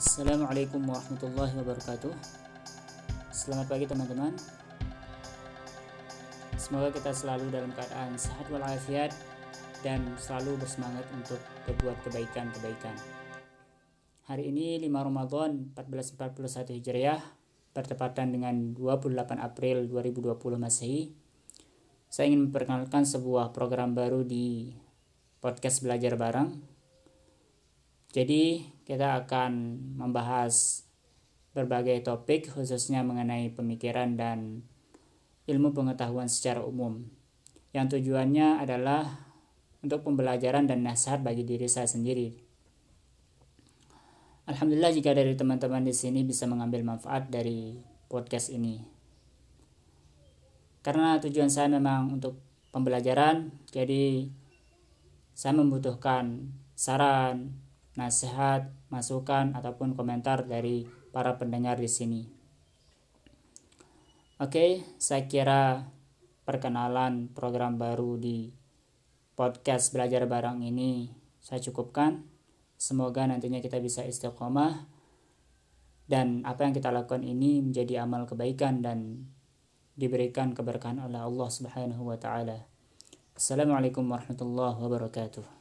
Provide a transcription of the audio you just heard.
Assalamualaikum warahmatullahi wabarakatuh. Selamat pagi teman-teman. Semoga kita selalu dalam keadaan sehat walafiat Dan selalu bersemangat untuk berbuat kebaikan-kebaikan. Hari ini 5 Ramadan 1441 Hijriah Bertepatan dengan 28 April 2020 Masehi. Saya ingin memperkenalkan sebuah program baru di podcast belajar bareng jadi kita akan membahas berbagai topik khususnya mengenai pemikiran dan ilmu pengetahuan secara umum. Yang tujuannya adalah untuk pembelajaran dan nasihat bagi diri saya sendiri. Alhamdulillah jika dari teman-teman di sini bisa mengambil manfaat dari podcast ini. Karena tujuan saya memang untuk pembelajaran, jadi saya membutuhkan saran, nasihat, masukan ataupun komentar dari para pendengar di sini. Oke, saya kira perkenalan program baru di podcast belajar bareng ini saya cukupkan. Semoga nantinya kita bisa istiqomah dan apa yang kita lakukan ini menjadi amal kebaikan dan diberikan keberkahan oleh Allah Subhanahu wa taala. Assalamualaikum warahmatullahi wabarakatuh.